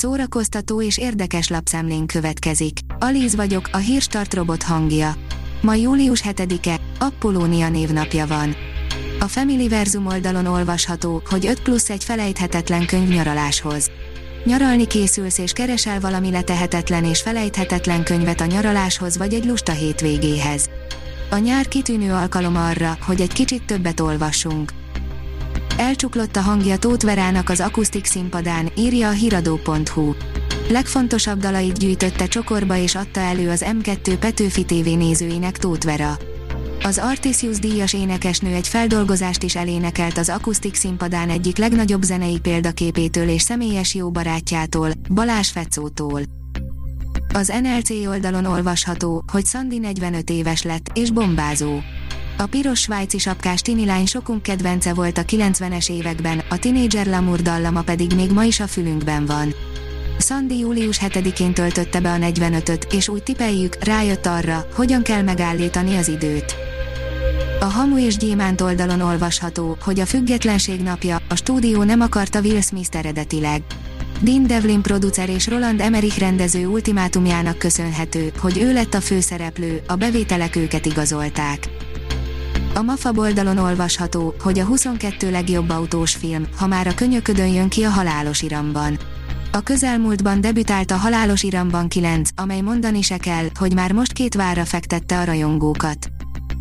szórakoztató és érdekes lapszemlén következik. Alíz vagyok, a hírstart robot hangja. Ma július 7-e, Apollónia névnapja van. A Familyverzum oldalon olvasható, hogy 5 plusz egy felejthetetlen könyv nyaraláshoz. Nyaralni készülsz és keresel valami letehetetlen és felejthetetlen könyvet a nyaraláshoz vagy egy lusta hétvégéhez. A nyár kitűnő alkalom arra, hogy egy kicsit többet olvassunk. Elcsuklott a hangja Tóth Verának az akusztik színpadán, írja a hiradó.hu. Legfontosabb dalait gyűjtötte csokorba és adta elő az M2 Petőfi TV nézőinek Tóth Vera. Az Artisius díjas énekesnő egy feldolgozást is elénekelt az akusztik színpadán egyik legnagyobb zenei példaképétől és személyes jó barátjától, Balázs Fecótól. Az NLC oldalon olvasható, hogy Szandi 45 éves lett, és bombázó. A piros svájci sapkás tinilány sokunk kedvence volt a 90-es években, a tinédzser Lamour dallama pedig még ma is a fülünkben van. Szandi július 7-én töltötte be a 45-öt, és úgy tipeljük, rájött arra, hogyan kell megállítani az időt. A Hamu és Gyémánt oldalon olvasható, hogy a függetlenség napja, a stúdió nem akarta Will Smith eredetileg. Dean Devlin producer és Roland Emmerich rendező ultimátumjának köszönhető, hogy ő lett a főszereplő, a bevételek őket igazolták. A MAFA oldalon olvasható, hogy a 22 legjobb autós film, ha már a könyöködön jön ki a halálos iramban. A közelmúltban debütált a Halálos Iramban 9, amely mondani se kell, hogy már most két várra fektette a rajongókat.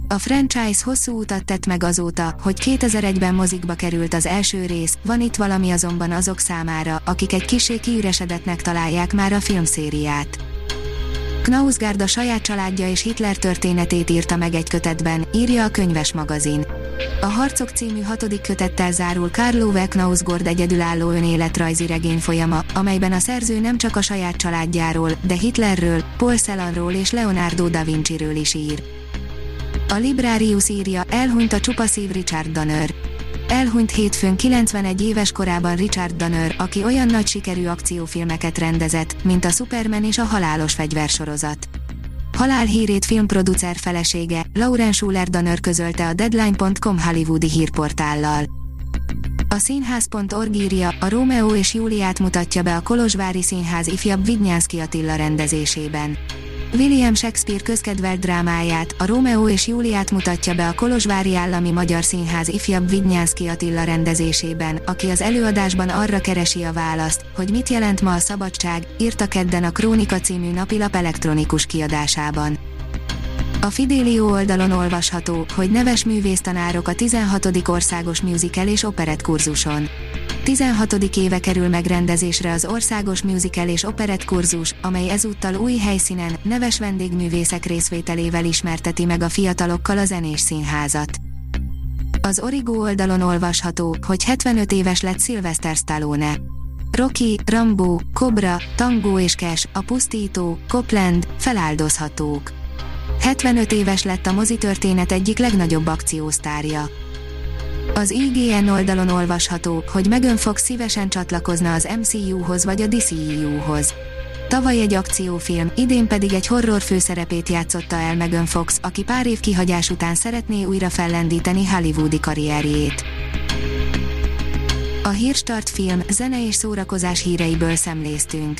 A franchise hosszú utat tett meg azóta, hogy 2001-ben mozikba került az első rész, van itt valami azonban azok számára, akik egy kisé kiüresedetnek találják már a filmszériát. Knausgard a saját családja és Hitler történetét írta meg egy kötetben, írja a könyves magazin. A Harcok című hatodik kötettel zárul Karl Ove Knausgord egyedülálló önéletrajzi regény folyama, amelyben a szerző nem csak a saját családjáról, de Hitlerről, Paul Celanról és Leonardo da Vinci-ről is ír. A Librarius írja, elhunyt a csupaszív Richard Donner. Elhunyt hétfőn 91 éves korában Richard Donner, aki olyan nagy sikerű akciófilmeket rendezett, mint a Superman és a Halálos fegyversorozat. Halálhírét filmproducer felesége, Lauren Schuler Donner közölte a Deadline.com hollywoodi hírportállal. A színház.org írja, a Rómeó és Júliát mutatja be a Kolozsvári Színház ifjabb Vidnyánszki Attila rendezésében. William Shakespeare közkedvelt drámáját, a Rómeó és Júliát mutatja be a Kolozsvári Állami Magyar Színház ifjabb Vidnyánszki Attila rendezésében, aki az előadásban arra keresi a választ, hogy mit jelent ma a szabadság, írta kedden a Krónika című napilap elektronikus kiadásában. A Fidelio oldalon olvasható, hogy neves művésztanárok a 16. országos musical és operett kurzuson. 16. éve kerül megrendezésre az Országos Musical és Operett kurzus, amely ezúttal új helyszínen, neves vendégművészek részvételével ismerteti meg a fiatalokkal a zenés színházat. Az Origo oldalon olvasható, hogy 75 éves lett Sylvester Stallone. Rocky, Rambo, Cobra, Tango és Cash, A Pusztító, Copland, feláldozhatók. 75 éves lett a mozitörténet egyik legnagyobb akciósztárja. Az IGN oldalon olvasható, hogy Megan Fox szívesen csatlakozna az MCU-hoz vagy a DCU-hoz. Tavaly egy akciófilm, idén pedig egy horror főszerepét játszotta el Megan Fox, aki pár év kihagyás után szeretné újra fellendíteni hollywoodi karrierjét. A Hírstart film, zene és szórakozás híreiből szemléztünk.